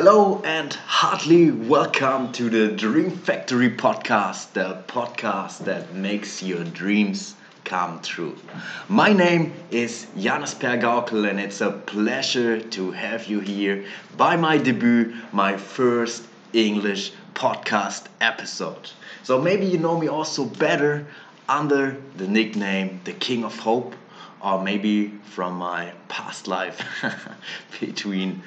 Hello and heartily welcome to the Dream Factory podcast, the podcast that makes your dreams come true. My name is Janis Pergaukel and it's a pleasure to have you here by my debut, my first English podcast episode. So maybe you know me also better under the nickname The King of Hope or maybe from my past life between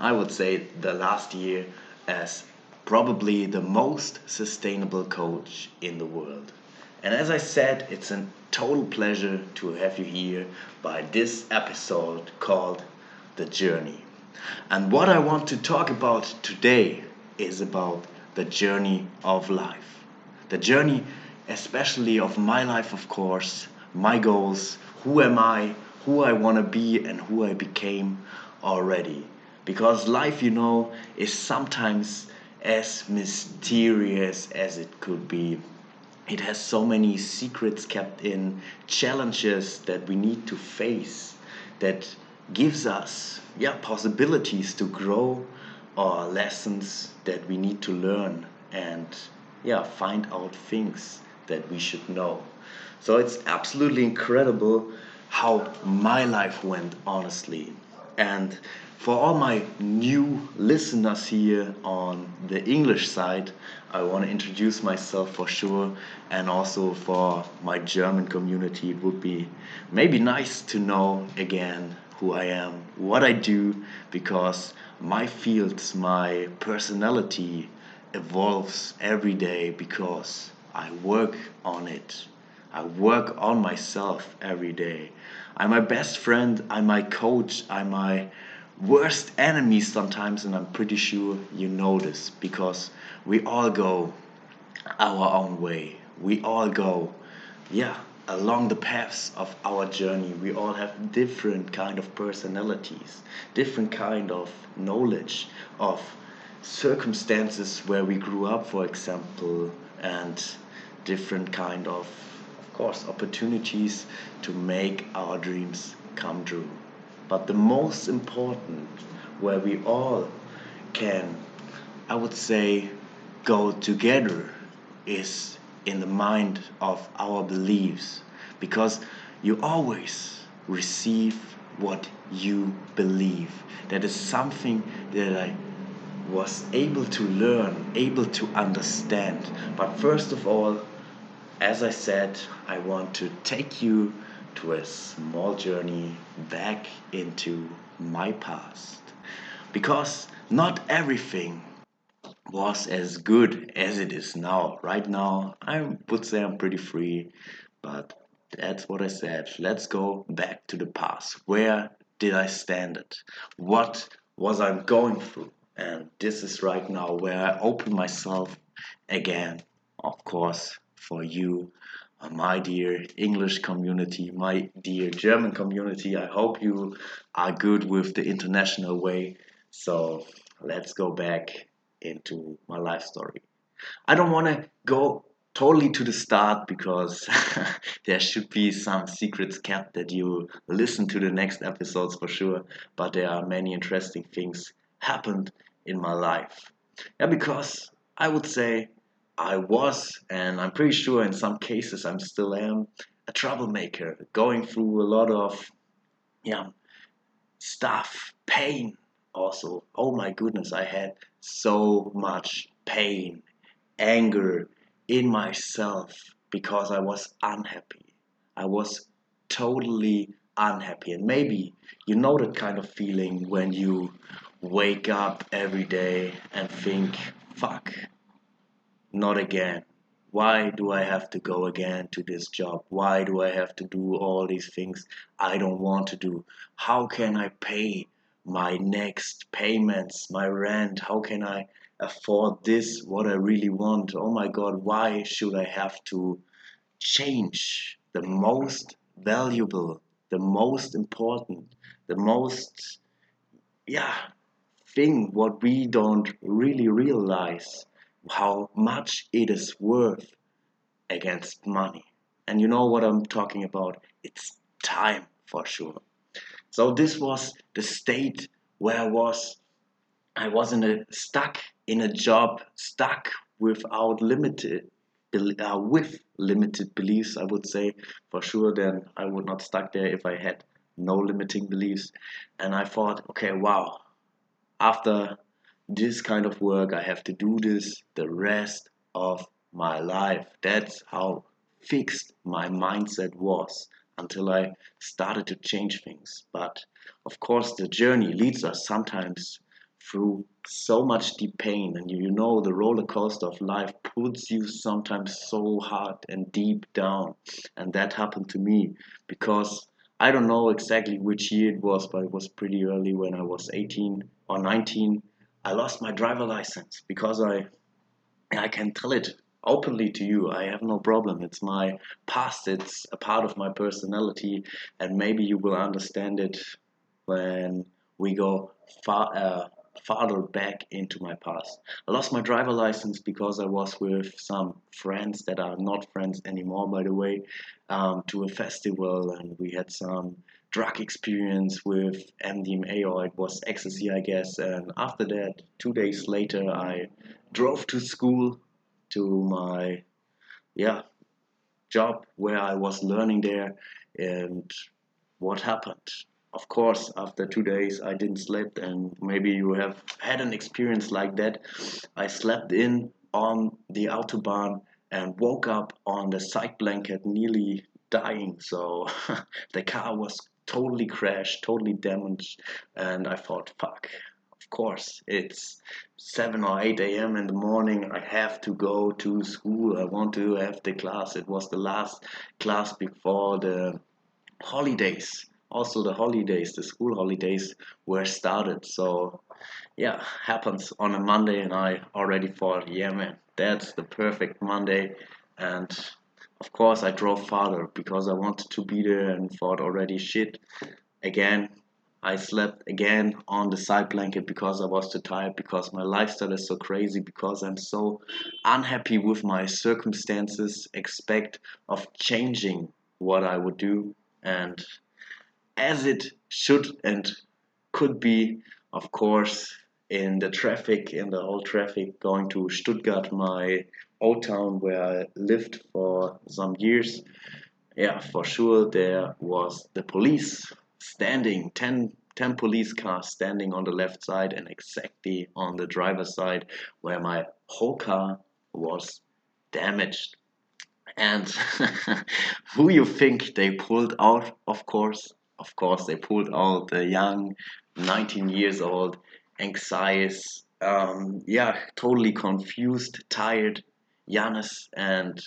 I would say the last year as probably the most sustainable coach in the world. And as I said, it's a total pleasure to have you here by this episode called The Journey. And what I want to talk about today is about the journey of life. The journey, especially of my life, of course, my goals, who am I, who I want to be, and who I became already because life, you know, is sometimes as mysterious as it could be. It has so many secrets kept in, challenges that we need to face, that gives us yeah possibilities to grow or lessons that we need to learn and yeah find out things that we should know so it's absolutely incredible how my life went honestly and for all my new listeners here on the English side, I want to introduce myself for sure, and also for my German community, it would be maybe nice to know again who I am, what I do, because my fields, my personality evolves every day because I work on it. I work on myself every day. I'm my best friend, I'm my coach, I'm my worst enemies sometimes, and I'm pretty sure you know this because we all go our own way. We all go, yeah, along the paths of our journey. We all have different kind of personalities, different kind of knowledge of circumstances where we grew up, for example, and different kind of, of course, opportunities to make our dreams come true. But the most important, where we all can, I would say, go together, is in the mind of our beliefs. Because you always receive what you believe. That is something that I was able to learn, able to understand. But first of all, as I said, I want to take you to a small journey back into my past. Because not everything was as good as it is now. Right now, I would say I'm pretty free, but that's what I said. Let's go back to the past. Where did I stand it? What was I going through? And this is right now where I open myself again, of course, for you my dear English community, my dear German community. I hope you are good with the international way. So let's go back into my life story. I don't want to go totally to the start because there should be some secrets kept that you listen to the next episodes for sure. But there are many interesting things happened in my life. Yeah, because I would say I was, and I'm pretty sure in some cases I'm still am, a troublemaker, going through a lot of, yeah, stuff, pain also. Oh my goodness, I had so much pain, anger in myself because I was unhappy. I was totally unhappy. And maybe you know that kind of feeling when you wake up every day and think, fuck, not again. Why do I have to go again to this job? Why do I have to do all these things I don't want to do? How can I pay my next payments, my rent? How can I afford this, what I really want? Oh my God, why should I have to change the most valuable, the most important, the most, yeah, thing what we don't really realize? How much it is worth against money. And you know what I'm talking about? It's time for sure. So this was the state where I was I was in a stuck in a job, stuck without limited uh, with limited beliefs, I would say for sure. Then I would not stuck there if I had no limiting beliefs. And I thought, okay, wow, after this kind of work, I have to do this the rest of my life. That's how fixed my mindset was until I started to change things. But of course, the journey leads us sometimes through so much deep pain, and you know the roller coaster of life puts you sometimes so hard and deep down. And that happened to me because I don't know exactly which year it was, but it was pretty early when I was 18 or 19. I lost my driver license because I I can tell it openly to you. I have no problem. It's my past. It's a part of my personality, and maybe you will understand it when we go far uh, farther back into my past. I lost my driver license because I was with some friends that are not friends anymore, by the way, um, to a festival, and we had some drug experience with MDMA or it was ecstasy, I guess. And after that, two days later, I drove to school to my yeah job where I was learning there. And what happened? Of course after two days I didn't sleep. And maybe you have had an experience like that. I slept in on the autobahn and woke up on the side blanket nearly dying. So the car was totally crashed totally damaged and I thought fuck of course, it's 7 or 8 a.m. in the morning. I have to go to school. I want to have the class. It was the last class before the holidays. Also, the holidays, the school holidays were started. So, yeah, happens on a Monday, and I already thought, yeah, man, that's the perfect Monday. And of course, I drove farther because I wanted to be there and thought already, shit, again, I slept again on the side blanket because I was too tired, because my lifestyle is so crazy, because I'm so unhappy with my circumstances, expect of changing what I would do. And as it should and could be, of course, in the traffic, in the whole traffic, going to Stuttgart, my old town where I lived for some years. Yeah, for sure, there was the police standing 10, 10 police cars standing on the left side and exactly on the driver's side where my whole car was damaged. And who you think they pulled out? Of course, of course, they pulled out the young, 19 years old, anxious, um, yeah, totally confused, tired Janis and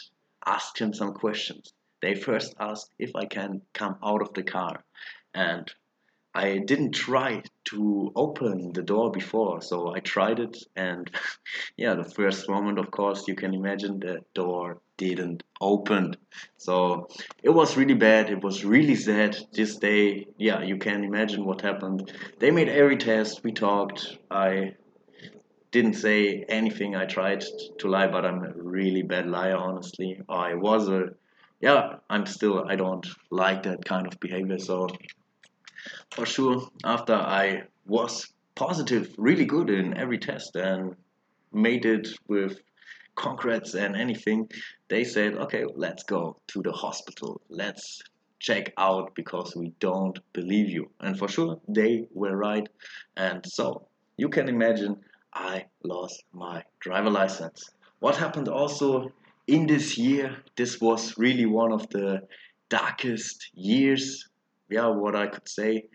asked him some questions. They first asked if I can come out of the car and I didn't try to open the door before, so I tried it, and yeah, the first moment, of course, you can imagine the door didn't open. So it was really bad. It was really sad. This day, yeah, you can imagine what happened. They made every test. We talked. I didn't say anything. I tried to lie, but I'm a really bad liar, honestly. I was a, yeah, I'm still. I don't like that kind of behavior. So for sure after I was positive, really good in every test and made it with congrats and anything, they said, okay, let's go to the hospital. Let's check out because we don't believe you. And for sure, they were right. And so you can imagine I lost my driver license. What happened also in this year, this was really one of the darkest years yeah, what I could say,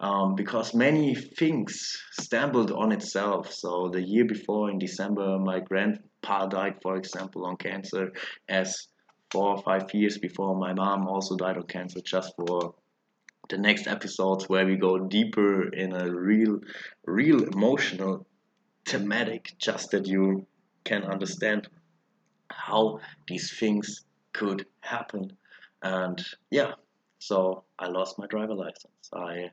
um, because many things stumbled on itself. So the year before, in December, my grandpa died, for example, on cancer, as four or five years before, my mom also died of cancer, just for the next episodes where we go deeper in a real, real emotional thematic, just that you can understand how these things could happen. And yeah, so I lost my driver license. I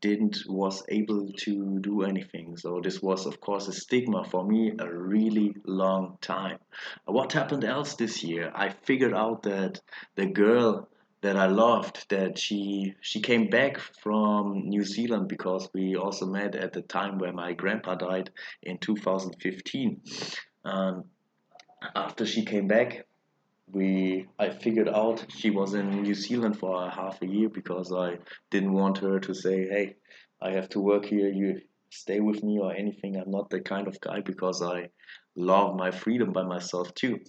didn't was able to do anything. So this was of course a stigma for me a really long time. What happened else this year? I figured out that the girl that I loved that she she came back from New Zealand because we also met at the time where my grandpa died in 2015 and after she came back we I figured out she was in New Zealand for half a year because I didn't want her to say hey I have to work here. You stay with me or anything. I'm not the kind of guy because I love my freedom by myself too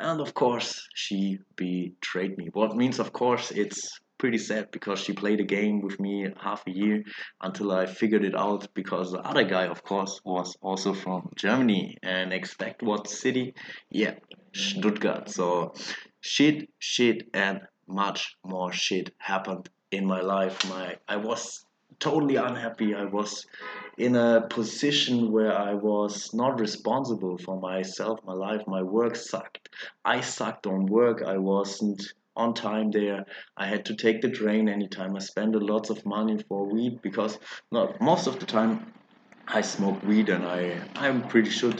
and of course she betrayed me. What means of course it's pretty sad because she played a game with me half a year until I figured it out because the other guy of course was also from Germany and expect what city. Yeah Stuttgart. So shit shit and much more shit happened in my life. My I was totally unhappy. I was in a position where I was not responsible for myself, my life, my work sucked. I sucked on work. I wasn't on time there. I had to take the train anytime. I spent a lot of money for weed because not most of the time I smoke weed and I I'm pretty sure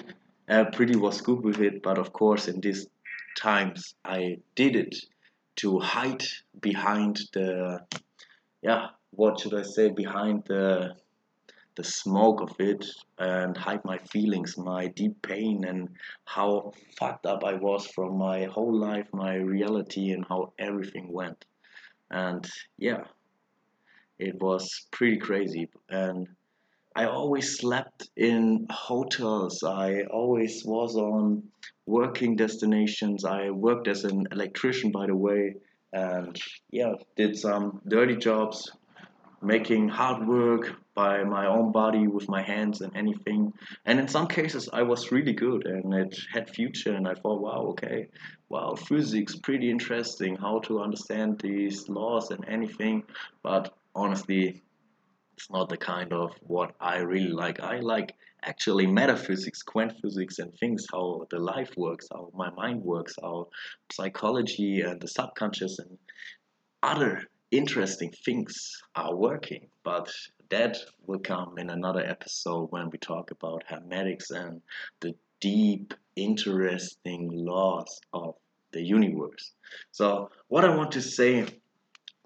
uh, pretty was good with it. But of course, in these times I did it to hide behind the yeah what should I say behind the the smoke of it and hide my feelings, my deep pain, and how fucked up I was from my whole life, my reality, and how everything went. And yeah, it was pretty crazy. And I always slept in hotels, I always was on working destinations. I worked as an electrician, by the way, and yeah, did some dirty jobs making hard work by my own body with my hands and anything. And in some cases i was really good and it had future and i thought wow okay. Wow physics pretty interesting how to understand these laws and anything. But honestly it's not the kind of what i really like. I like actually metaphysics quantum physics and things how the life works how my mind works how psychology and the subconscious and other interesting things are working, but that will come in another episode when we talk about hermetics and the deep, interesting laws of the universe. So, what I want to say,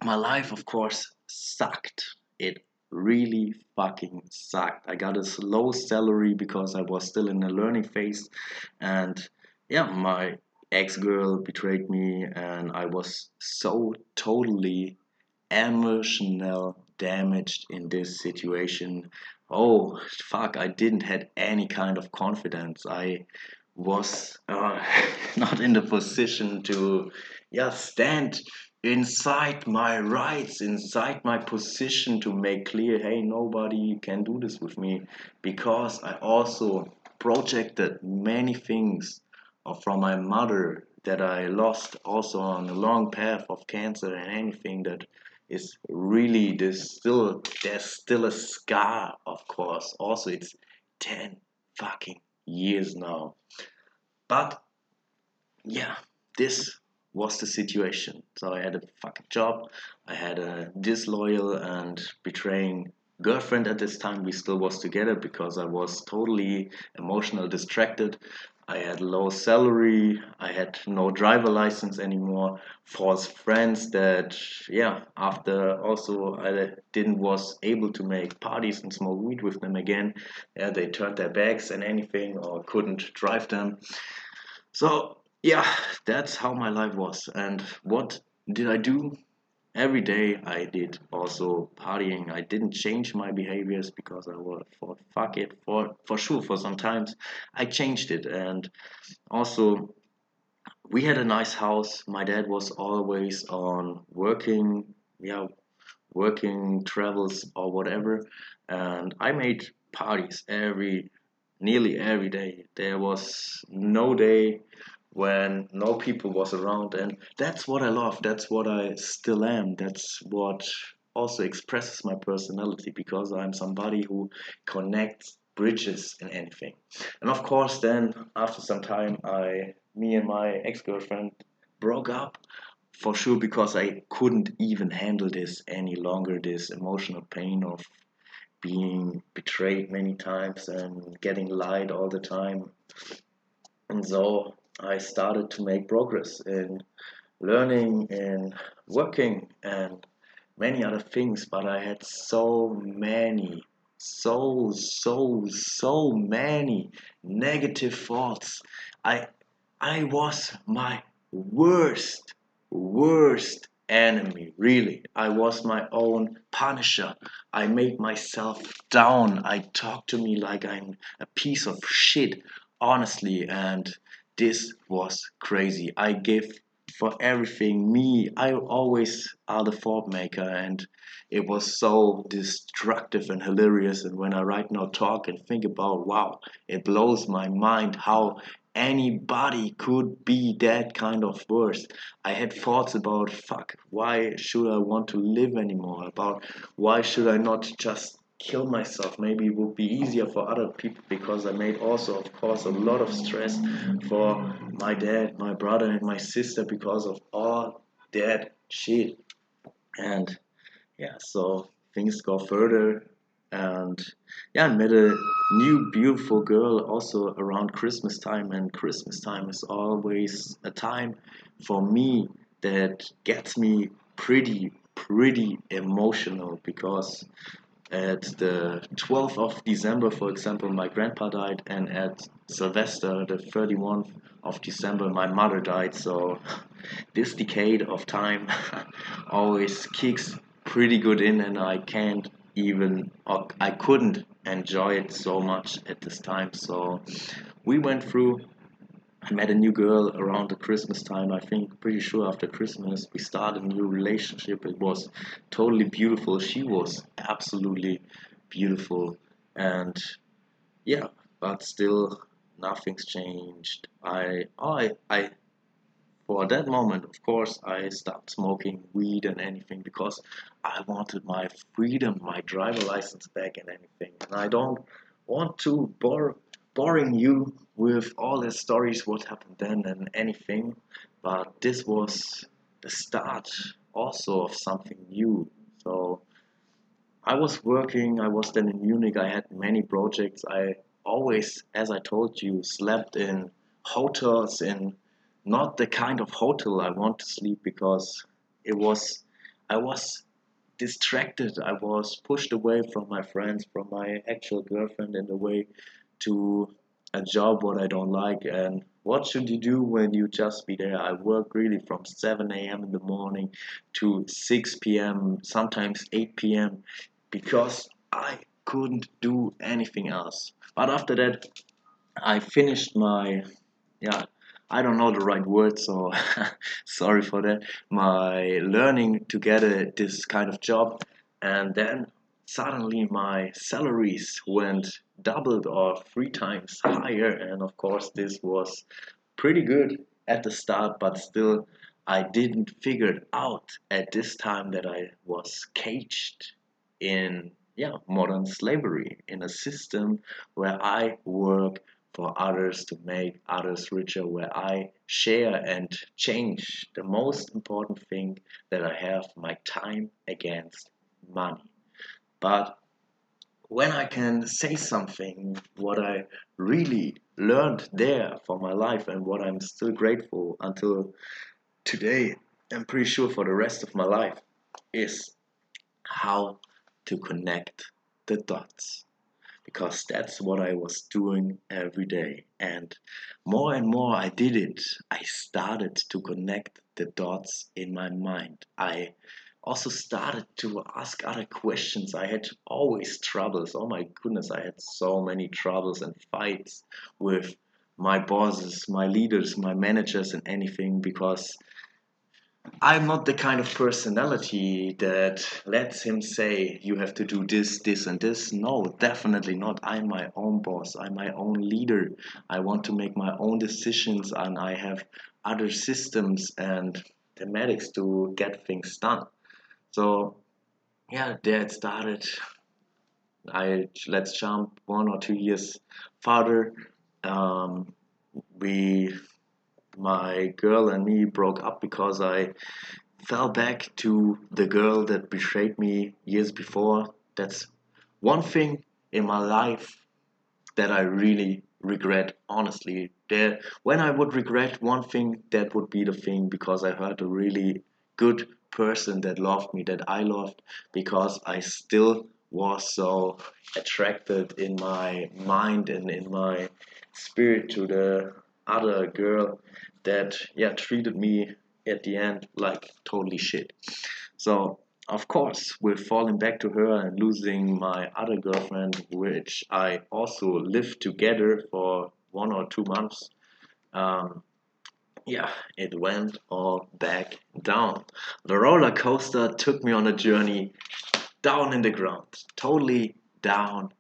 my life, of course, sucked. It really fucking sucked. I got a low salary because I was still in the learning phase, and yeah, my ex girl betrayed me, and I was so totally emotional damaged in this situation. Oh fuck i didn't had any kind of confidence. I was uh, not in the position to yeah stand inside my rights inside my position to make clear hey nobody can do this with me. Because i also projected many things from my mother that i lost also on a long path of cancer and anything that is really there's still there's still a scar of course. Also it's 10 fucking years now. But yeah this was the situation. So i had a fucking job. I had a disloyal and betraying girlfriend at this time. We still was together because i was totally emotional distracted I had low salary. I had no driver license anymore. False friends that, yeah, after also I didn't was able to make parties and smoke weed with them again. Yeah, they turned their backs and anything or couldn't drive them. So yeah, that's how my life was. And what did I do? Every day I did also partying. I didn't change my behaviors because I was for fuck it for for sure for some times I changed it and also we had a nice house. My dad was always on working, yeah, working travels or whatever, and I made parties every nearly every day. There was no day when no people was around. And that's what i love. That's what i still am. That's what also expresses my personality because i'm somebody who connects bridges in anything. And of course then after some time i me and my ex-girlfriend broke up for sure because i couldn't even handle this any longer this emotional pain of being betrayed many times and getting lied all the time. And so I started to make progress in learning and working and many other things, but I had so many, so, so, so many negative thoughts. I, I was my worst, worst enemy, really. I was my own punisher. I made myself down. I talked to me like I'm a piece of shit, honestly, and this was crazy. I gave for everything me. I always are the thought maker, and it was so destructive and hilarious. And when I right now talk and think about, wow, it blows my mind how anybody could be that kind of worse. I had thoughts about, fuck, why should I want to live anymore? About why should I not just kill myself. Maybe it would be easier for other people because i made also of course a lot of stress for my dad my brother and my sister because of all that shit. And yeah so things go further. And yeah i met a new beautiful girl also around christmas time. And christmas time is always a time for me that gets me pretty pretty emotional because at the 12th of December, for example, my grandpa died, and at Silvester, the 31st of December, my mother died. So this decade of time always kicks pretty good in, and I can't even, I couldn't enjoy it so much at this time. So we went through I met a new girl around the Christmas time. I think pretty sure after Christmas we started a new relationship. It was totally beautiful. She was absolutely beautiful, and yeah, but still nothing's changed. I I I for that moment, of course, I stopped smoking weed and anything because I wanted my freedom, my driver license back and anything. And I don't want to bore boring you with all the stories what happened then and anything but this was the start also of something new. So i was working i was then in munich i had many projects. I always as i told you slept in hotels in not the kind of hotel i want to sleep because it was i was distracted. I was pushed away from my friends from my actual girlfriend in a way to a job what I don't like and what should you do when you just be there? I work really from 7 a.m. in the morning to 6 p.m., sometimes 8 p.m. because I couldn't do anything else. But after that, I finished my, yeah, I don't know the right word, so sorry for that. My learning to get a, this kind of job, and then suddenly my salaries went doubled or three times higher. And of course this was pretty good at the start but still i didn't figure it out at this time that i was caged in yeah modern slavery in a system where i work for others to make others richer where i share and change the most important thing that i have my time against money but when I can say something, what I really learned there for my life and what I'm still grateful until today, I'm pretty sure for the rest of my life, is how to connect the dots. Because that's what I was doing every day. And more and more I did it, I started to connect the dots in my mind. I also started to ask other questions. I had always troubles. Oh my goodness, I had so many troubles and fights with my bosses, my leaders, my managers, and anything because I'm not the kind of personality that lets him say, you have to do this, this, and this. No, definitely not. I'm my own boss. I'm my own leader. I want to make my own decisions and I have other systems and thematics to get things done. So yeah, there it started. I let's jump one or two years farther. Um, we, my girl and me broke up because I fell back to the girl that betrayed me years before. That's one thing in my life that I really regret. Honestly, there when I would regret one thing, that would be the thing because I heard a really good person that loved me, that I loved, because I still was so attracted in my mind and in my spirit to the other girl that yeah treated me at the end like totally shit. So of course, with falling back to her and losing my other girlfriend, which I also lived together for one or two months, um, yeah, it went all back down. The roller coaster took me on a journey down in the ground, totally down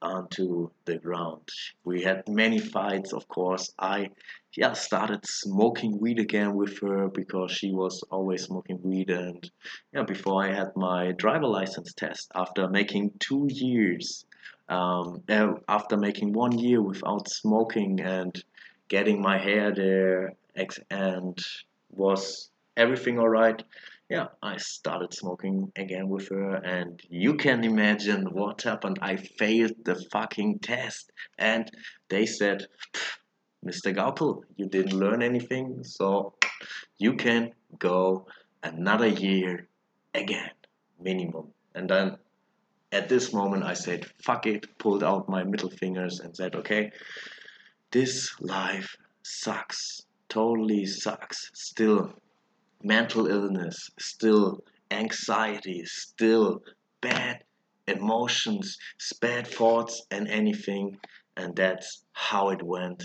onto the ground. We had many fights, of course. I yeah started smoking weed again with her because she was always smoking weed and yeah before I had my driver license test after making two years um, after making one year without smoking and getting my hair there and was everything all right yeah, I started smoking again with her, and you can imagine what happened. I failed the fucking test, and they said, Mr. Gaupel, you didn't learn anything, so you can go another year again, minimum. And then at this moment, I said, fuck it, pulled out my middle fingers and said, okay, this life sucks, totally sucks. Still, mental illness, still anxiety, still bad emotions, bad thoughts, and anything. And that's how it went.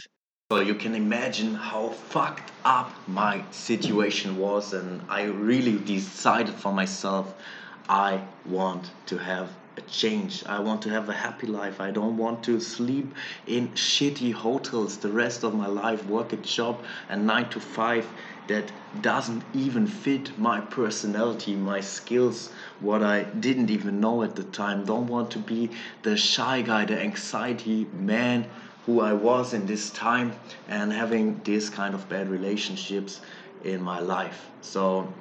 So you can imagine how fucked up my situation was, and I really decided for myself I want to have change. I want to have a happy life. I don't want to sleep in shitty hotels the rest of my life, work a job and 9 to 5 that doesn't even fit my personality, my skills, what I didn't even know at the time. Don't want to be the shy guy, the anxiety man who I was in this time and having this kind of bad relationships in my life. So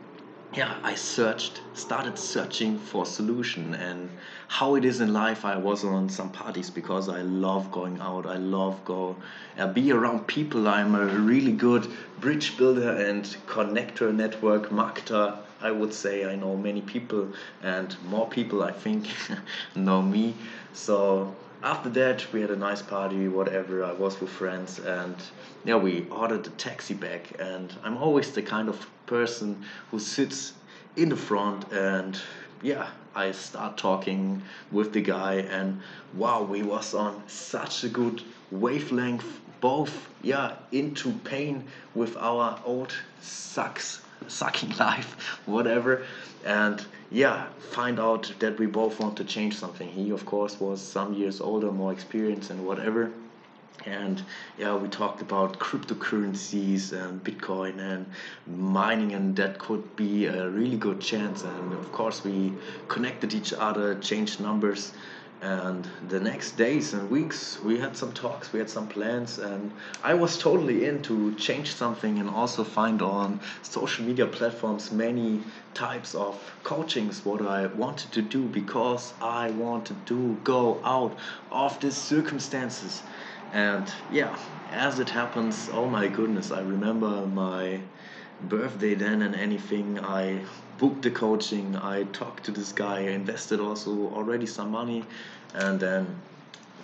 yeah, I searched, started searching for solution and how it is in life. I was on some parties because I love going out. I love go, uh, be around people. I'm a really good bridge builder and connector network marketer. I would say I know many people and more people I think know me. So after that we had a nice party whatever. I was with friends and yeah we ordered a taxi back. And i'm always the kind of person who sits in the front and yeah i start talking with the guy. And wow we was on such a good wavelength both yeah into pain with our old sucks sucking life whatever. And yeah find out that we both want to change something. He of course was some years older more experienced and whatever. And yeah we talked about cryptocurrencies and bitcoin and mining and that could be a really good chance. And of course we connected each other changed numbers and the next days and weeks we had some talks we had some plans and i was totally in to change something and also find on social media platforms many types of coachings what i wanted to do because i wanted to go out of these circumstances. And yeah as it happens oh my goodness i remember my birthday then and anything i booked the coaching. I talked to this guy invested also already some money and then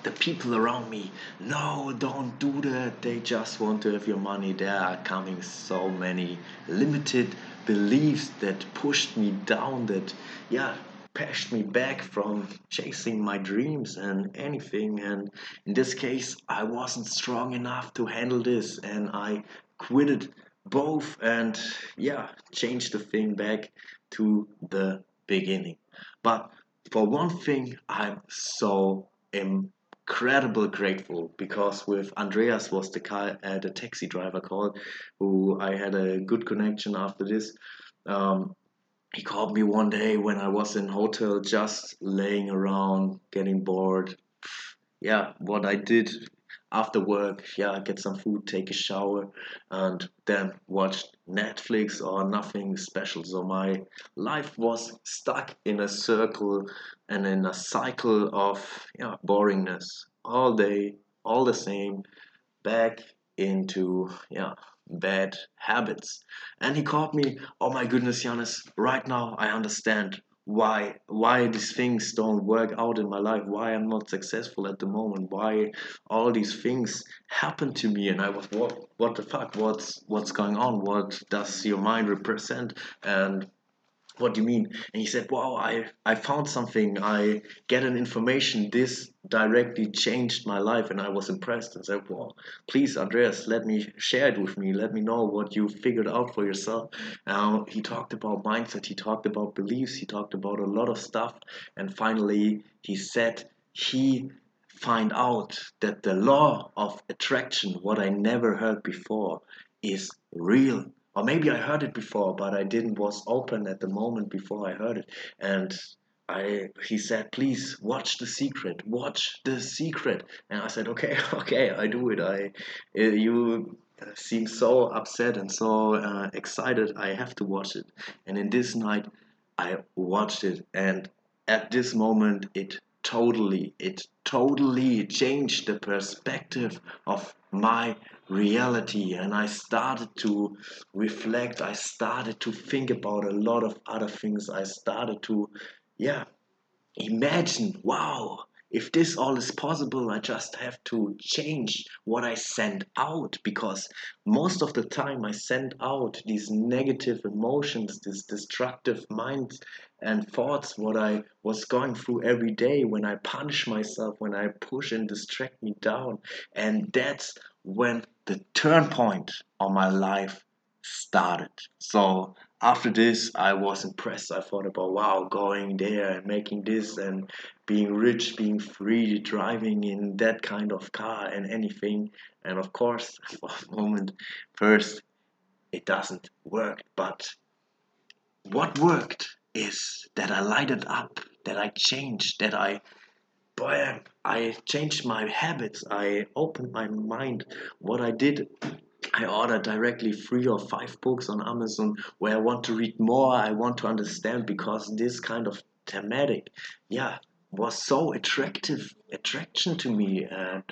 the people around me no don't do that. They just want to have your money. There are coming so many limited beliefs that pushed me down that yeah pushed me back from chasing my dreams and anything. And in this case i wasn't strong enough to handle this and i quitted both and yeah change the thing back to the beginning. But for one thing i'm so incredibly grateful because with andreas was the car uh, the taxi driver called who i had a good connection after this. Um, he called me one day when i was in hotel just laying around getting bored. Yeah what i did after work, yeah, get some food, take a shower, and then watch Netflix or nothing special. So my life was stuck in a circle and in a cycle of yeah, boringness all day, all the same, back into yeah bad habits and he called me oh my goodness Janis right now I understand why why these things don't work out in my life why i'm not successful at the moment why all these things happen to me and i was what what the fuck what's what's going on? What does your mind represent? And what do you mean? And he said wow i i found something. I get an information. This directly changed my life and i was impressed. And said wow please andreas let me share it with me. Let me know what you figured out for yourself. Now he talked about mindset. He talked about beliefs. He talked about a lot of stuff. And finally he said he find out that the law of attraction what i never heard before is real or maybe I heard it before, but I didn't was open at the moment before I heard it. And I he said, please watch the secret, watch the secret. And I said, okay, okay, I do it. I uh, you seem so upset and so uh, excited. I have to watch it. And in this night, I watched it, and at this moment, it totally, it totally changed the perspective of my reality and I started to reflect. I started to think about a lot of other things. I started to, yeah, imagine wow, if this all is possible, I just have to change what I send out because most of the time I send out these negative emotions, this destructive minds and thoughts, what I was going through every day when I punish myself, when I push and distract me down. And that's when the turn point of my life started. So after this, I was impressed. I thought about wow, going there and making this and being rich, being free, driving in that kind of car and anything. And of course, for a moment, first, it doesn't work. But what worked is that I lighted up, that I changed, that I bam, I changed my habits. I opened my mind. What I did, I ordered directly three or five books on Amazon where I want to read more. I want to understand because this kind of thematic, yeah, was so attractive, attraction to me. And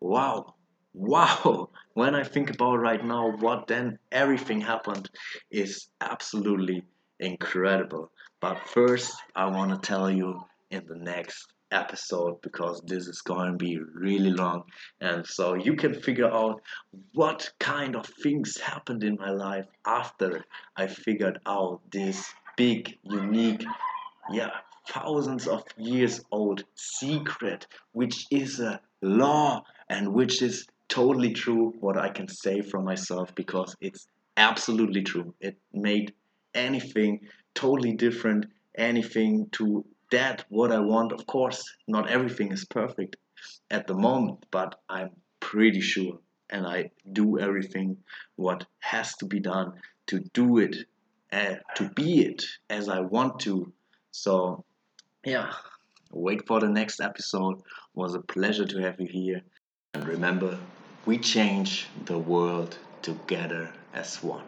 wow, wow, when I think about right now, what then everything happened is absolutely incredible. But first, I want to tell you in the next episode because this is going to be really long. And so you can figure out what kind of things happened in my life after i figured out this big unique yeah thousands of years old secret which is a law and which is totally true what i can say for myself because it's absolutely true. It made anything totally different anything to that what I want. Of course, not everything is perfect at the moment, but I'm pretty sure and I do everything what has to be done to do it and to be it as I want to. So, yeah, wait for the next episode. It was a pleasure to have you here. And remember, we change the world together as one.